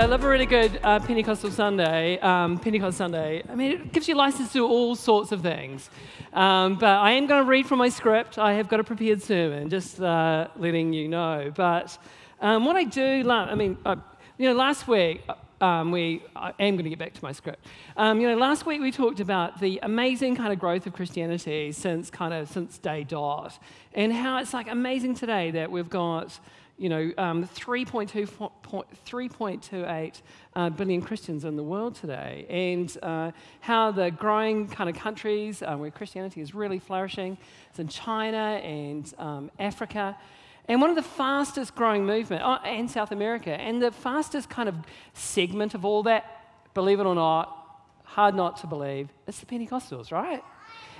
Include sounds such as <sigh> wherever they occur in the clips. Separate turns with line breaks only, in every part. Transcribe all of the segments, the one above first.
I love a really good uh, Pentecostal Sunday, um, Pentecost Sunday. I mean, it gives you license to do all sorts of things. Um, but I am going to read from my script. I have got a prepared sermon, just uh, letting you know. But um, what I do, love, I mean, uh, you know, last week, um, we, I am going to get back to my script. Um, you know, last week we talked about the amazing kind of growth of Christianity since kind of since day dot, and how it's like amazing today that we've got you know, um, 3.28 uh, billion Christians in the world today, and uh, how the growing kind of countries uh, where Christianity is really flourishing is in China and um, Africa. And one of the fastest growing movement, oh, and South America, and the fastest kind of segment of all that, believe it or not, hard not to believe, it's the Pentecostals, right?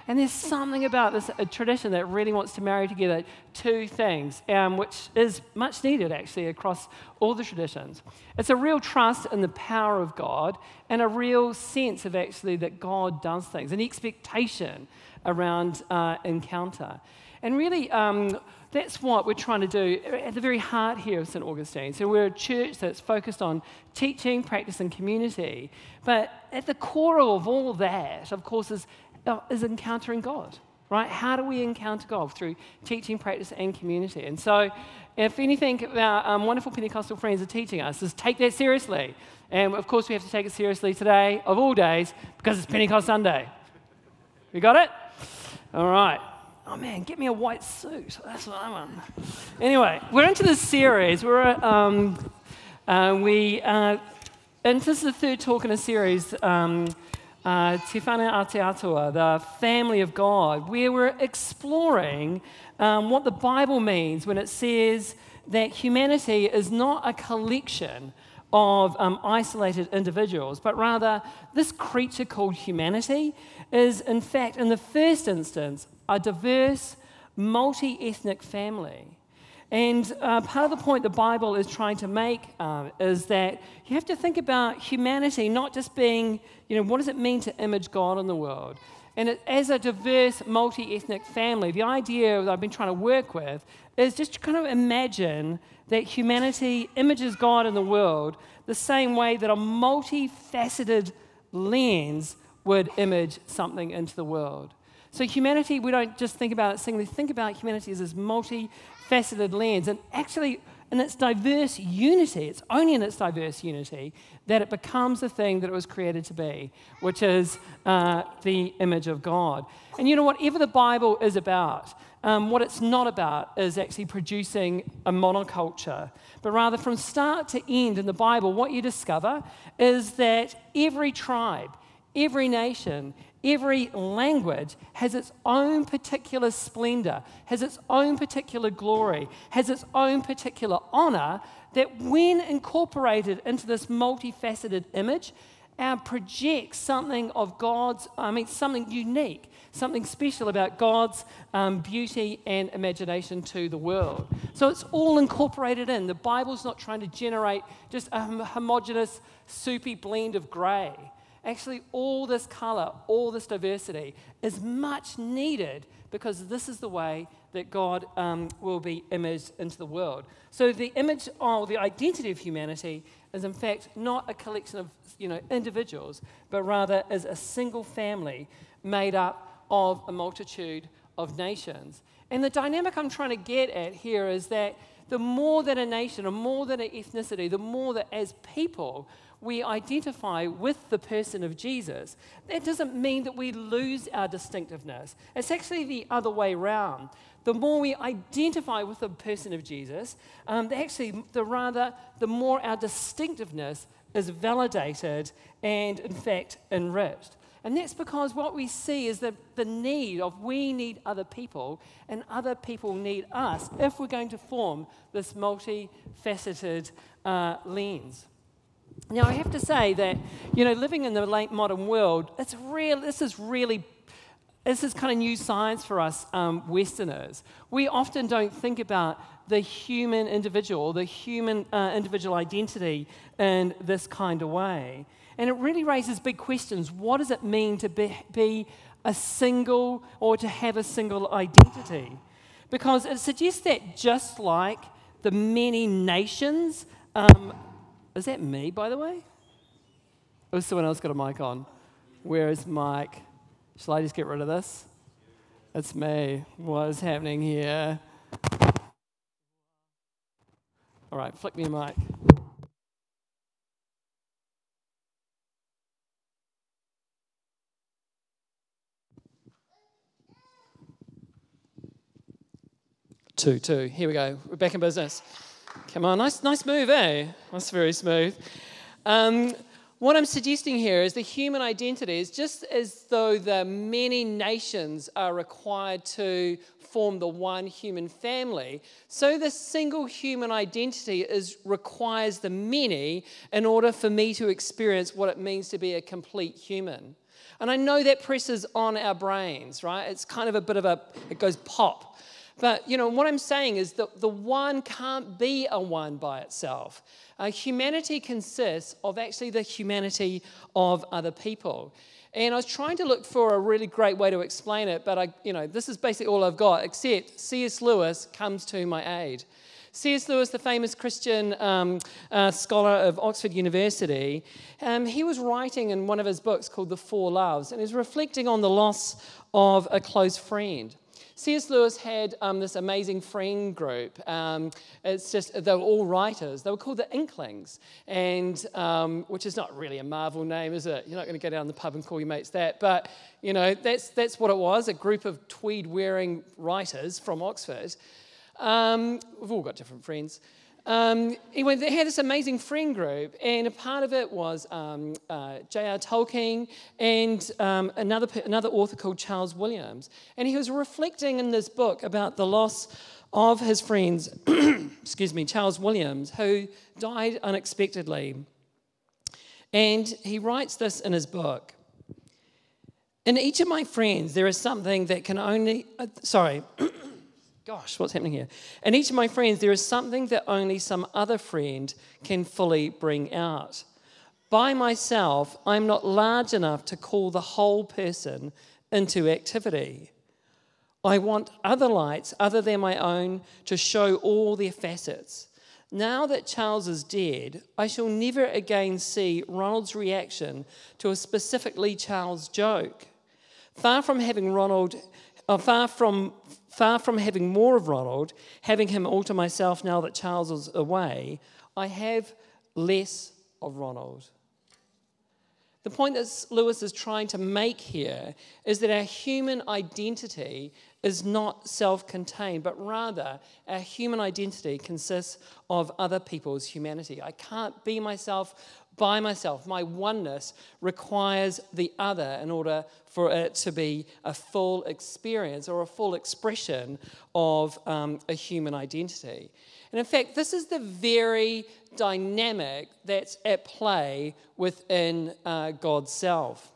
And there's something about this tradition that really wants to marry together two things, um, which is much needed actually across all the traditions. It's a real trust in the power of God and a real sense of actually that God does things, an expectation around uh, encounter. And really, um, that's what we're trying to do at the very heart here of St. Augustine. So we're a church that's focused on teaching, practice, and community. But at the core of all that, of course, is is encountering God, right? How do we encounter God? Through teaching, practice, and community. And so, if anything our um, wonderful Pentecostal friends are teaching us, is take that seriously. And of course, we have to take it seriously today, of all days, because it's Pentecost Sunday. You got it? All right. Oh man, get me a white suit. That's what I want. Anyway, we're into this series. We're um, uh, we uh, and this is the third talk in a series. Um, uh, Te Whānau Aotearoa, the family of God, where we're exploring um, what the Bible means when it says that humanity is not a collection of um, isolated individuals, but rather this creature called humanity is, in fact, in the first instance, a diverse, multi ethnic family. And uh, part of the point the Bible is trying to make uh, is that you have to think about humanity not just being, you know, what does it mean to image God in the world? And it, as a diverse, multi ethnic family, the idea that I've been trying to work with is just to kind of imagine that humanity images God in the world the same way that a multifaceted lens would image something into the world. So, humanity, we don't just think about it singly, think about humanity as this multifaceted lens. And actually, in its diverse unity, it's only in its diverse unity that it becomes the thing that it was created to be, which is uh, the image of God. And you know, whatever the Bible is about, um, what it's not about is actually producing a monoculture, but rather from start to end in the Bible, what you discover is that every tribe, every nation, Every language has its own particular splendor, has its own particular glory, has its own particular honor that, when incorporated into this multifaceted image, uh, projects something of God's, I mean, something unique, something special about God's um, beauty and imagination to the world. So it's all incorporated in. The Bible's not trying to generate just a homogenous, soupy blend of grey actually, all this color, all this diversity is much needed because this is the way that God um, will be imaged into the world. So, the image of the identity of humanity is, in fact, not a collection of you know, individuals, but rather is a single family made up of a multitude of nations. And the dynamic I'm trying to get at here is that the more that a nation, or more than an ethnicity, the more that as people we identify with the person of Jesus, that doesn't mean that we lose our distinctiveness. It's actually the other way around. The more we identify with the person of Jesus, um, actually, the rather, the more our distinctiveness is validated and, in fact, enriched. And that's because what we see is that the need of we need other people and other people need us if we're going to form this multifaceted uh, lens. Now, I have to say that, you know, living in the late modern world, it's real, this is really, this is kind of new science for us um, Westerners. We often don't think about the human individual, the human uh, individual identity in this kind of way. And it really raises big questions. What does it mean to be, be a single or to have a single identity? Because it suggests that just like the many nations um, Is that me, by the way? Or someone else got a mic on? Where is Mike? Shall I just get rid of this? It's me. What is happening here? All right, flick me a mic. Two, two. Here we go. We're back in business. Come on, nice, nice move, eh? That's very smooth. Um, what I'm suggesting here is the human identity is just as though the many nations are required to form the one human family, so the single human identity is requires the many in order for me to experience what it means to be a complete human. And I know that presses on our brains, right? It's kind of a bit of a, it goes pop but, you know, what I'm saying is that the one can't be a one by itself. Uh, humanity consists of actually the humanity of other people. And I was trying to look for a really great way to explain it, but I, you know, this is basically all I've got, except C.S. Lewis comes to my aid. C.S. Lewis, the famous Christian um, uh, scholar of Oxford University, um, he was writing in one of his books called The Four Loves, and he's reflecting on the loss of a close friend. C.S. Lewis had um, this amazing friend group. Um, it's just, they were all writers. They were called the Inklings, and, um, which is not really a Marvel name, is it? You're not going to go down the pub and call your mates that. But, you know, that's, that's what it was a group of tweed wearing writers from Oxford. Um, we've all got different friends. Um, anyway, they had this amazing friend group, and a part of it was um, uh, J.R. Tolkien and um, another, another author called Charles Williams. And he was reflecting in this book about the loss of his friends, <clears throat> excuse me, Charles Williams, who died unexpectedly. And he writes this in his book. In each of my friends, there is something that can only, uh, sorry, <clears throat> Gosh, what's happening here? In each of my friends, there is something that only some other friend can fully bring out. By myself, I'm not large enough to call the whole person into activity. I want other lights other than my own to show all their facets. Now that Charles is dead, I shall never again see Ronald's reaction to a specifically Charles joke. Far from having Ronald, uh, far from Far from having more of Ronald, having him all to myself now that Charles is away, I have less of Ronald. The point that Lewis is trying to make here is that our human identity is not self contained, but rather our human identity consists of other people's humanity. I can't be myself by myself. My oneness requires the other in order for it to be a full experience or a full expression of um, a human identity. And in fact, this is the very dynamic that's at play within uh, God's self.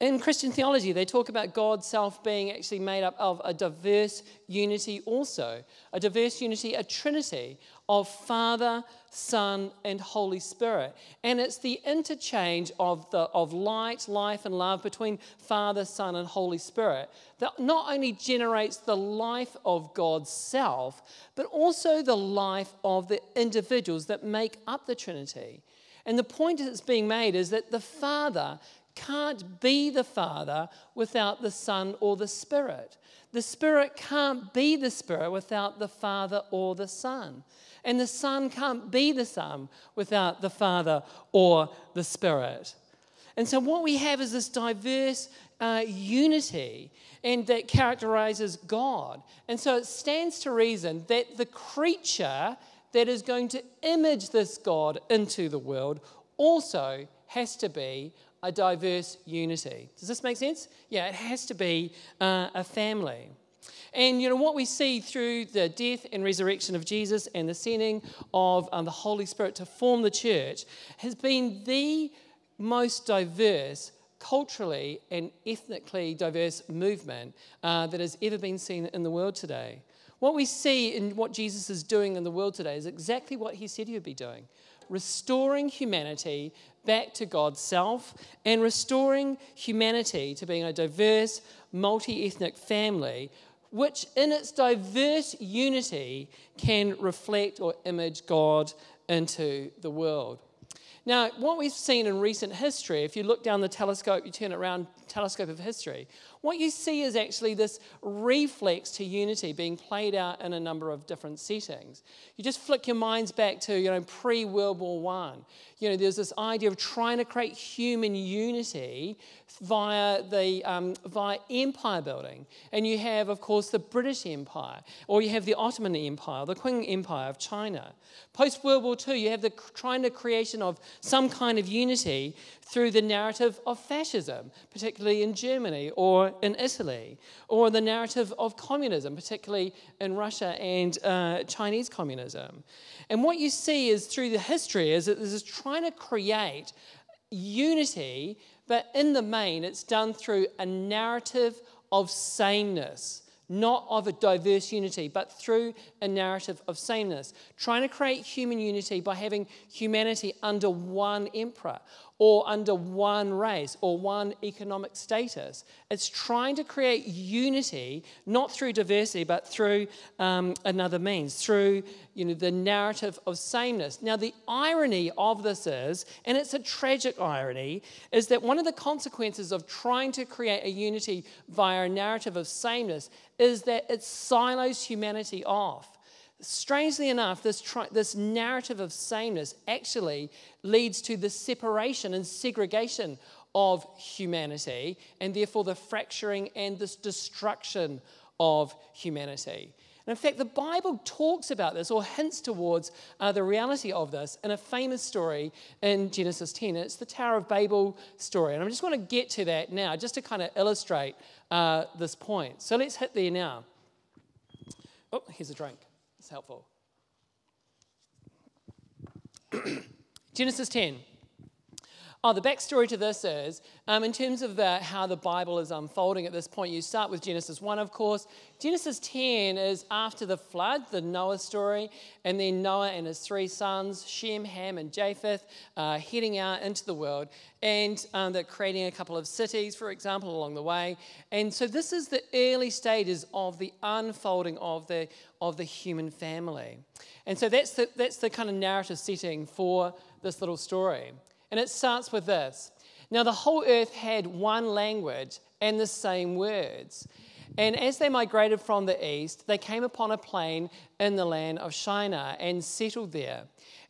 In Christian theology, they talk about God's self being actually made up of a diverse unity, also, a diverse unity, a trinity of Father, Son, and Holy Spirit. And it's the interchange of, the, of light, life, and love between Father, Son, and Holy Spirit that not only generates the life of God's self, but also the life of the individuals that make up the Trinity. And the point that's being made is that the Father can't be the Father without the Son or the Spirit. The Spirit can't be the Spirit without the Father or the Son. And the Son can't be the Son without the Father or the Spirit. And so, what we have is this diverse uh, unity and that characterizes God. And so, it stands to reason that the creature that is going to image this God into the world also has to be a diverse unity. Does this make sense? Yeah, it has to be uh, a family. And you know what we see through the death and resurrection of Jesus and the sending of um, the Holy Spirit to form the church has been the most diverse, culturally and ethnically diverse movement uh, that has ever been seen in the world today. What we see in what Jesus is doing in the world today is exactly what he said he would be doing restoring humanity back to God's self and restoring humanity to being a diverse, multi ethnic family, which in its diverse unity can reflect or image God into the world. Now, what we've seen in recent history, if you look down the telescope, you turn it around, telescope of history, what you see is actually this reflex to unity being played out in a number of different settings. You just flick your minds back to, you know, pre-World War One. You know, there's this idea of trying to create human unity via the um, via empire building, and you have, of course, the British Empire, or you have the Ottoman Empire, the Qing Empire of China. Post World War II, you have the trying to creation of some kind of unity through the narrative of fascism, particularly in Germany in Italy, or the narrative of communism, particularly in Russia and uh, Chinese communism. And what you see is through the history is that this is trying to create unity, but in the main, it's done through a narrative of sameness not of a diverse unity, but through a narrative of sameness. Trying to create human unity by having humanity under one emperor or under one race or one economic status. It's trying to create unity, not through diversity, but through um, another means, through you know, the narrative of sameness. Now, the irony of this is, and it's a tragic irony, is that one of the consequences of trying to create a unity via a narrative of sameness is that it silos humanity off strangely enough, this, tri- this narrative of sameness actually leads to the separation and segregation of humanity, and therefore the fracturing and this destruction of humanity. And in fact, the Bible talks about this or hints towards uh, the reality of this in a famous story in Genesis 10. It's the Tower of Babel story. And I just want to get to that now, just to kind of illustrate uh, this point. So let's hit there now. Oh, here's a drink. It's helpful. <clears throat> Genesis 10. Oh, the backstory to this is, um, in terms of the, how the Bible is unfolding at this point, you start with Genesis 1, of course. Genesis 10 is after the flood, the Noah story, and then Noah and his three sons, Shem, Ham, and Japheth, uh, heading out into the world, and um, they're creating a couple of cities, for example, along the way. And so this is the early stages of the unfolding of the, of the human family. And so that's the, that's the kind of narrative setting for this little story. And it starts with this Now, the whole earth had one language and the same words. And as they migrated from the east, they came upon a plain in the land of Shinar and settled there.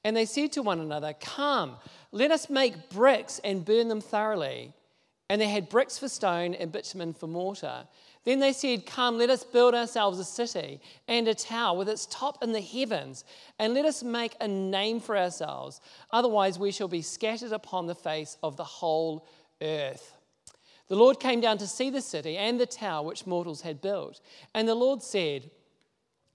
And they said to one another, Come, let us make bricks and burn them thoroughly. And they had bricks for stone and bitumen for mortar. Then they said, Come, let us build ourselves a city and a tower with its top in the heavens, and let us make a name for ourselves. Otherwise, we shall be scattered upon the face of the whole earth. The Lord came down to see the city and the tower which mortals had built. And the Lord said,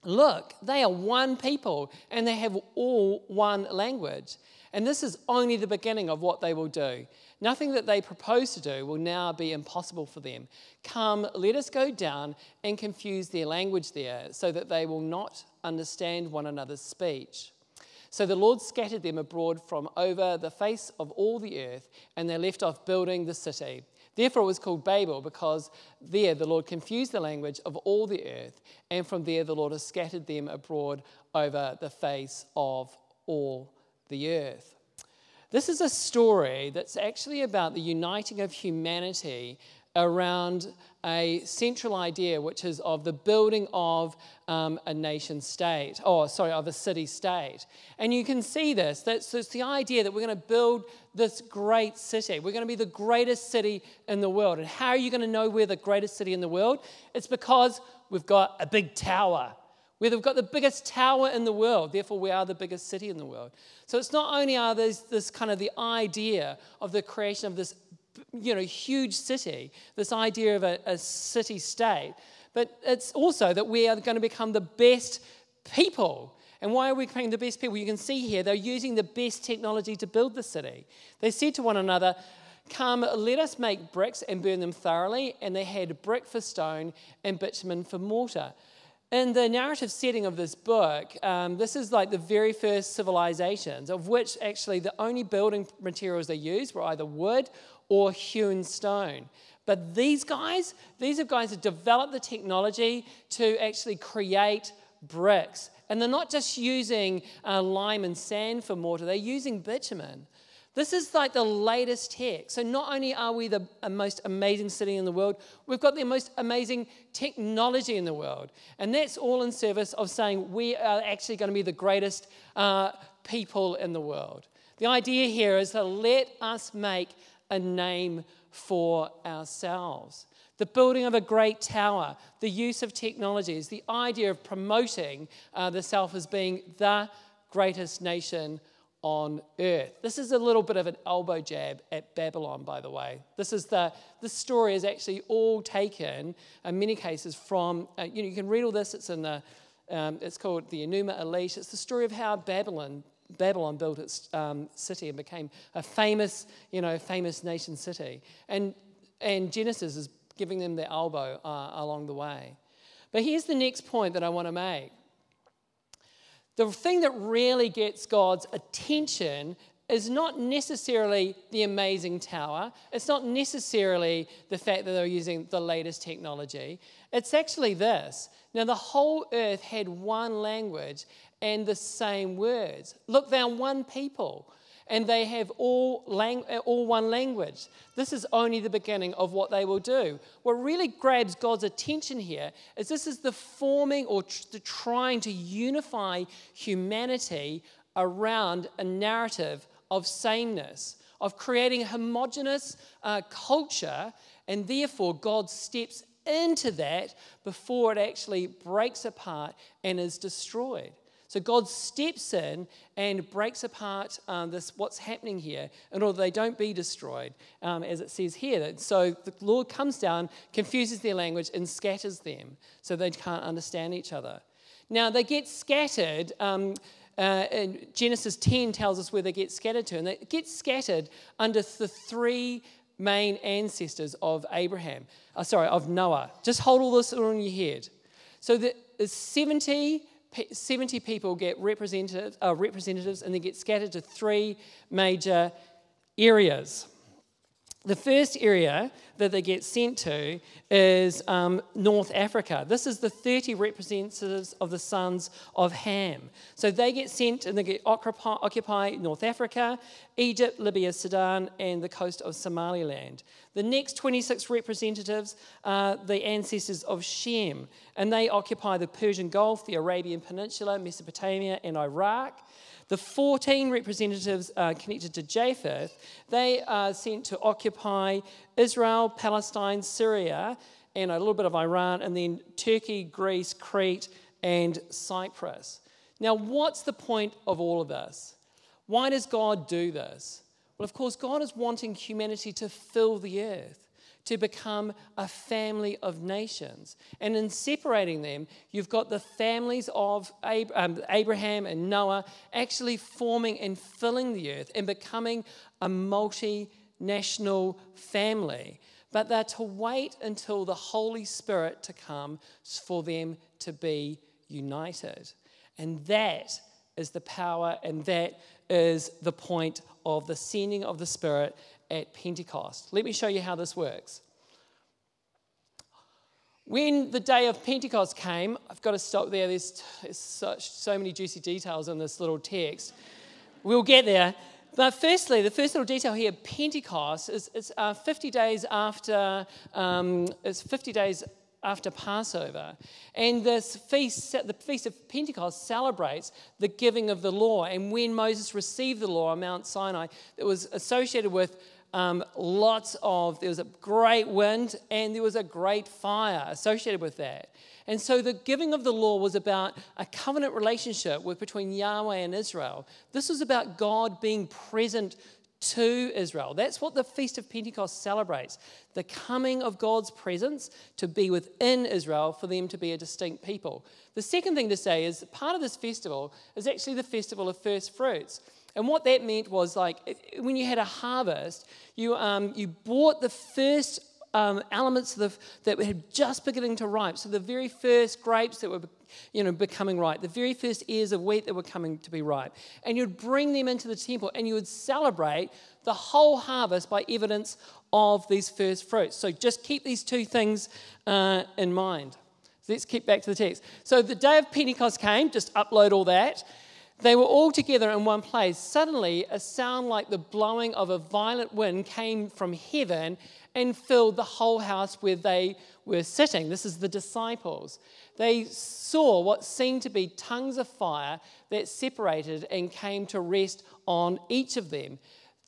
Look, they are one people, and they have all one language. And this is only the beginning of what they will do. Nothing that they propose to do will now be impossible for them. Come, let us go down and confuse their language there, so that they will not understand one another's speech. So the Lord scattered them abroad from over the face of all the earth, and they left off building the city. Therefore, it was called Babel, because there the Lord confused the language of all the earth, and from there the Lord has scattered them abroad over the face of all the earth. This is a story that's actually about the uniting of humanity around a central idea, which is of the building of um, a nation state, or sorry, of a city state. And you can see this. That's, that's the idea that we're going to build this great city. We're going to be the greatest city in the world. And how are you going to know we're the greatest city in the world? It's because we've got a big tower We've got the biggest tower in the world, therefore, we are the biggest city in the world. So it's not only are this kind of the idea of the creation of this you know, huge city, this idea of a, a city state, but it's also that we are going to become the best people. And why are we becoming the best people? You can see here they're using the best technology to build the city. They said to one another, Come, let us make bricks and burn them thoroughly. And they had brick for stone and bitumen for mortar. In the narrative setting of this book, um, this is like the very first civilizations, of which actually the only building materials they used were either wood or hewn stone. But these guys, these are guys that developed the technology to actually create bricks And they're not just using uh, lime and sand for mortar, they're using bitumen. This is like the latest tech. So, not only are we the most amazing city in the world, we've got the most amazing technology in the world. And that's all in service of saying we are actually going to be the greatest uh, people in the world. The idea here is to let us make a name for ourselves. The building of a great tower, the use of technologies, the idea of promoting uh, the self as being the greatest nation on earth. This is a little bit of an elbow jab at Babylon, by the way. This is the, this story is actually all taken, in many cases, from, uh, you know, you can read all this, it's in the, um, it's called the Enuma Elish. It's the story of how Babylon, Babylon built its um, city and became a famous, you know, famous nation city. And, and Genesis is giving them the elbow uh, along the way. But here's the next point that I want to make the thing that really gets God's attention is not necessarily the amazing tower. It's not necessarily the fact that they're using the latest technology. It's actually this. Now, the whole earth had one language and the same words. Look, they're one people and they have all, lang- all one language. This is only the beginning of what they will do. What really grabs God's attention here is this is the forming or tr- the trying to unify humanity around a narrative of sameness, of creating a homogenous uh, culture, and therefore God steps into that before it actually breaks apart and is destroyed. So God steps in and breaks apart um, this what's happening here in order they don't be destroyed, um, as it says here. So the Lord comes down, confuses their language, and scatters them so they can't understand each other. Now they get scattered. Um, uh, Genesis 10 tells us where they get scattered to, and they get scattered under the three main ancestors of Abraham, uh, sorry, of Noah. Just hold all this on your head. So the 70 70 people get representatives, uh, representatives and they get scattered to three major areas. The first area that they get sent to is um, North Africa. This is the 30 representatives of the sons of Ham. So they get sent and they get occupy, occupy North Africa, Egypt, Libya, Sudan, and the coast of Somaliland. The next 26 representatives are the ancestors of Shem, and they occupy the Persian Gulf, the Arabian Peninsula, Mesopotamia, and Iraq. The 14 representatives connected to Japheth, they are sent to occupy Israel, Palestine, Syria, and a little bit of Iran, and then Turkey, Greece, Crete, and Cyprus. Now, what's the point of all of this? Why does God do this? Well, of course, God is wanting humanity to fill the earth to become a family of nations. And in separating them, you've got the families of um, Abraham and Noah actually forming and filling the earth and becoming a multinational family. But they're to wait until the Holy Spirit to come for them to be united. And that is the power and that is the point of the sending of the Spirit at Pentecost. Let me show you how this works. When the day of Pentecost came, I've got to stop there. There's, there's such, so many juicy details in this little text. We'll get there. But firstly, the first little detail here, Pentecost, is it's uh, 50 days after, um, it's 50 days after Passover. And this feast, the Feast of Pentecost celebrates the giving of the law. And when Moses received the law on Mount Sinai, it was associated with um, lots of, there was a great wind and there was a great fire associated with that. And so the giving of the law was about a covenant relationship with, between Yahweh and Israel. This was about God being present to Israel. That's what the Feast of Pentecost celebrates the coming of God's presence to be within Israel for them to be a distinct people. The second thing to say is part of this festival is actually the festival of first fruits. And what that meant was like when you had a harvest, you, um, you bought the first um, elements the, that were just beginning to ripe. So the very first grapes that were you know, becoming ripe, the very first ears of wheat that were coming to be ripe. And you'd bring them into the temple and you would celebrate the whole harvest by evidence of these first fruits. So just keep these two things uh, in mind.
Let's keep back to the text. So the day of Pentecost came, just upload all that. They were all together in one place. Suddenly, a sound like the blowing of a violent wind came from heaven and filled the whole house where they were sitting. This is the disciples. They saw what seemed to be tongues of fire that separated and came to rest on each of them.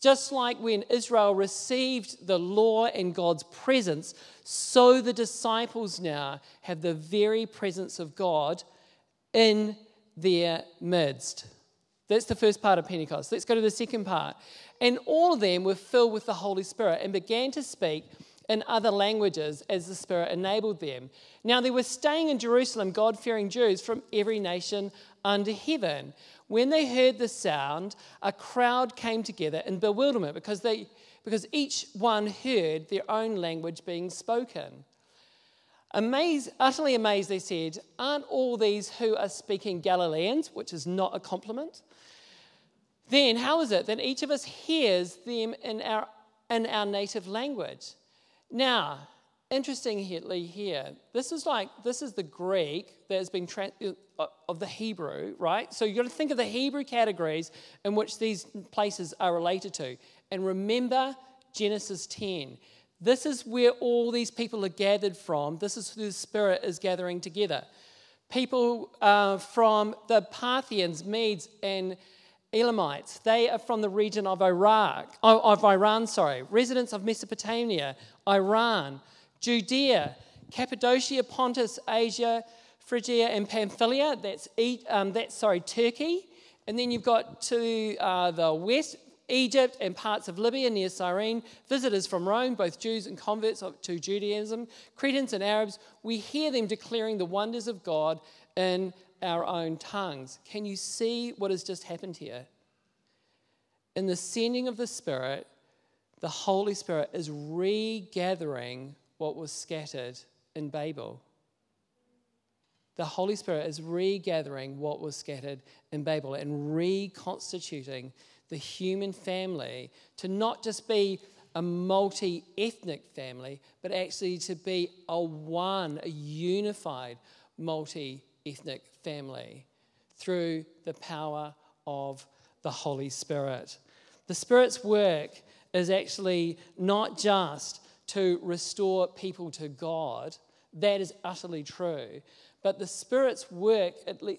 Just like when Israel received the law and God's presence, so the disciples now have the very presence of God in their midst. That's the first part of Pentecost. Let's go to the second part. And all of them were filled with the Holy Spirit and began to speak in other languages as the Spirit enabled them. Now, they were staying in Jerusalem, God fearing Jews from every nation under heaven. When they heard the sound, a crowd came together in bewilderment because, they, because each one heard their own language being spoken. Amazed, utterly amazed, they said, Aren't all these who are speaking Galileans? Which is not a compliment. Then, how is it that each of us hears them in our, in our native language? Now, interestingly here, this is like, this is the Greek that has been, tra- uh, of the Hebrew, right? So you've got to think of the Hebrew categories in which these places are related to. And remember Genesis 10. This is where all these people are gathered from. This is who the Spirit is gathering together. People uh, from the Parthians, Medes, and Elamites. They are from the region of Iraq, of Iran, sorry. Residents of Mesopotamia, Iran, Judea, Cappadocia, Pontus, Asia, Phrygia, and Pamphylia. That's, um, that's sorry, Turkey. And then you've got to uh, the west, Egypt and parts of Libya near Cyrene, visitors from Rome, both Jews and converts to Judaism, Cretans and Arabs, we hear them declaring the wonders of God in our own tongues. Can you see what has just happened here? In the sending of the Spirit, the Holy Spirit is regathering what was scattered in Babel. The Holy Spirit is regathering what was scattered in Babel and reconstituting the human family to not just be a multi ethnic family, but actually to be a one, a unified multi ethnic family through the power of the Holy Spirit. The Spirit's work is actually not just to restore people to God, that is utterly true. But the Spirit's work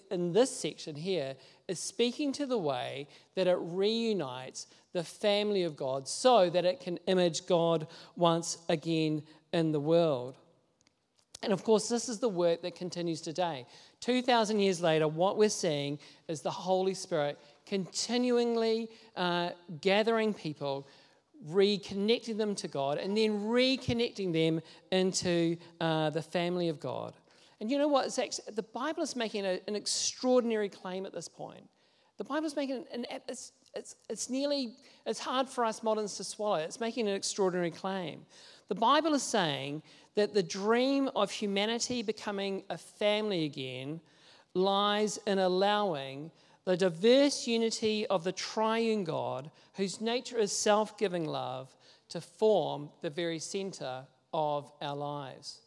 in this section here is speaking to the way that it reunites the family of God so that it can image God once again in the world. And of course, this is the work that continues today. 2,000 years later, what we're seeing is the Holy Spirit continually uh, gathering people, reconnecting them to God, and then reconnecting them into uh, the family of God. And you know what? It's the Bible is making a, an extraordinary claim at this point. The Bible is making an, it's, it's, it's nearly, it's hard for us moderns to swallow. It's making an extraordinary claim. The Bible is saying that the dream of humanity becoming a family again lies in allowing the diverse unity of the triune God, whose nature is self giving love, to form the very center of our lives.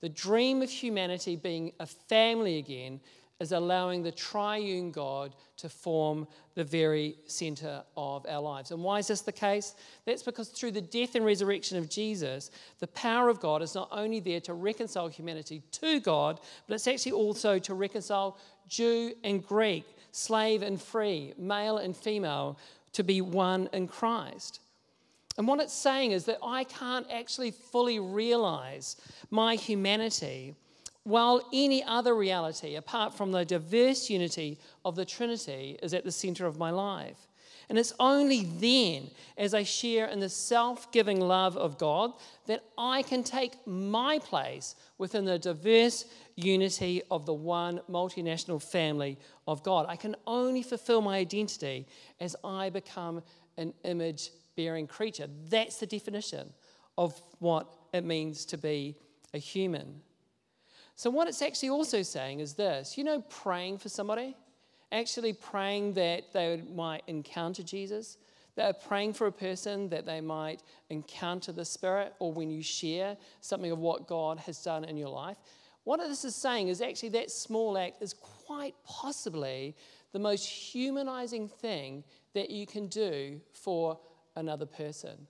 The dream of humanity being a family again is allowing the triune God to form the very center of our lives. And why is this the case? That's because through the death and resurrection of Jesus, the power of God is not only there to reconcile humanity to God, but it's actually also to reconcile Jew and Greek, slave and free, male and female, to be one in Christ. And what it's saying is that I can't actually fully realize my humanity while any other reality, apart from the diverse unity of the Trinity, is at the center of my life. And it's only then, as I share in the self giving love of God, that I can take my place within the diverse unity of the one multinational family of God. I can only fulfill my identity as I become an image bearing creature. That's the definition of what it means to be a human. So, what it's actually also saying is this you know, praying for somebody, actually praying that they might encounter Jesus. They're praying for a person that they might encounter the Spirit, or when you share something of what God has done in your life. What this is saying is actually that small act is quite possibly the most humanizing thing that you can do for another person.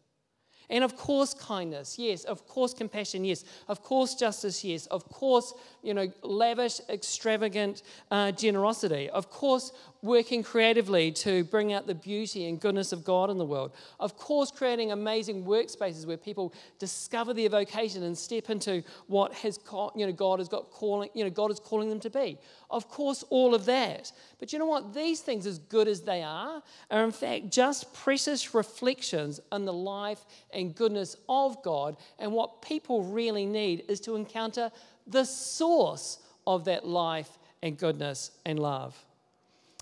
And of course, kindness, yes. Of course, compassion, yes. Of course, justice, yes. Of course, you know, lavish, extravagant uh, generosity. Of course, working creatively to bring out the beauty and goodness of God in the world. Of course, creating amazing workspaces where people discover their vocation and step into what has, you know, God has got calling, you know, God is calling them to be. Of course, all of that. But you know what? These things, as good as they are, are in fact just precious reflections on the life and goodness of God. And what people really need is to encounter the source of that life and goodness and love.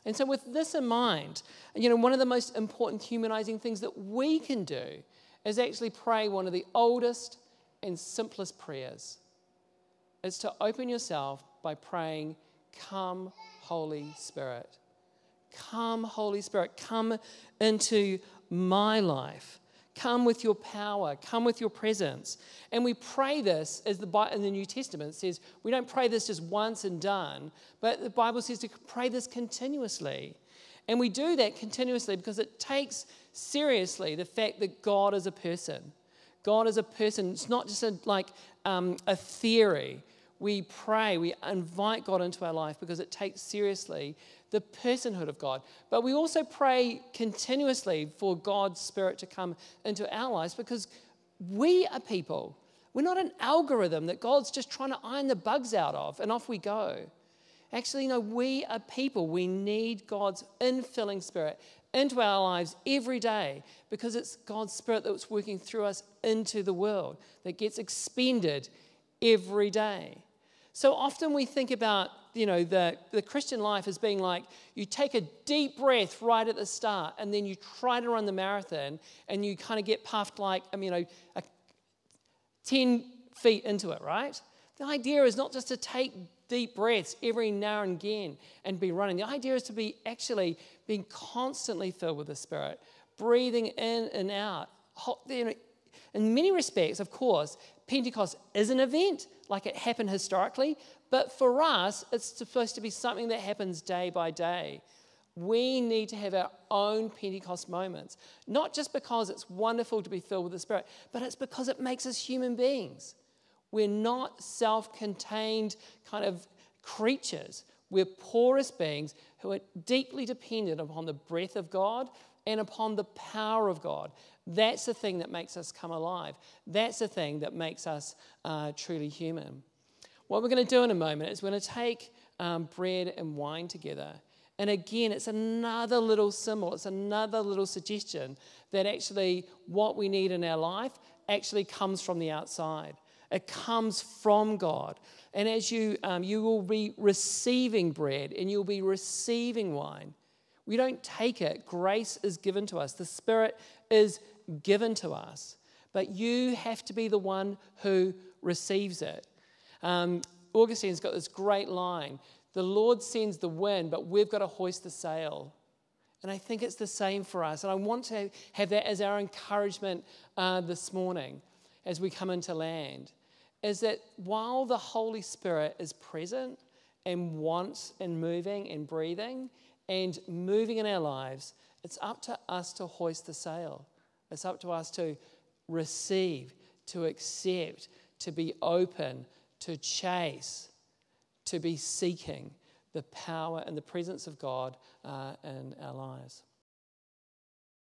And so, with this in mind, you know, one of the most important humanizing things that we can do is actually pray one of the oldest and simplest prayers. Is to open yourself by praying, Come, Holy Spirit. Come, Holy Spirit. Come into my life. Come with your power, come with your presence. And we pray this, as the in the New Testament says, we don't pray this just once and done, but the Bible says to pray this continuously. And we do that continuously because it takes seriously the fact that God is a person. God is a person. It's not just a, like um, a theory. We pray, we invite God into our life because it takes seriously the personhood of God. But we also pray continuously for God's Spirit to come into our lives because we are people. We're not an algorithm that God's just trying to iron the bugs out of and off we go. Actually, no, we are people. We need God's infilling spirit into our lives every day because it's God's spirit that's working through us into the world that gets expended every day. So often we think about you know, the, the Christian life as being like you take a deep breath right at the start and then you try to run the marathon and you kind of get puffed like, I mean, you know, a, 10 feet into it, right? The idea is not just to take deep breaths every now and again and be running. The idea is to be actually being constantly filled with the Spirit, breathing in and out. In many respects, of course, Pentecost is an event like it happened historically, but for us, it's supposed to be something that happens day by day. We need to have our own Pentecost moments, not just because it's wonderful to be filled with the Spirit, but it's because it makes us human beings. We're not self contained kind of creatures. We're porous beings who are deeply dependent upon the breath of God and upon the power of God. That's the thing that makes us come alive. That's the thing that makes us uh, truly human. What we're going to do in a moment is we're going to take um, bread and wine together. And again, it's another little symbol, it's another little suggestion that actually what we need in our life actually comes from the outside. It comes from God. And as you, um, you will be receiving bread and you'll be receiving wine. We don't take it, grace is given to us, the Spirit is given to us. But you have to be the one who receives it. Um, Augustine's got this great line The Lord sends the wind, but we've got to hoist the sail. And I think it's the same for us. And I want to have that as our encouragement uh, this morning as we come into land is that while the Holy Spirit is present and wants and moving and breathing and moving in our lives, it's up to us to hoist the sail. It's up to us to receive, to accept, to be open, to chase, to be seeking the power and the presence of God uh, in our lives.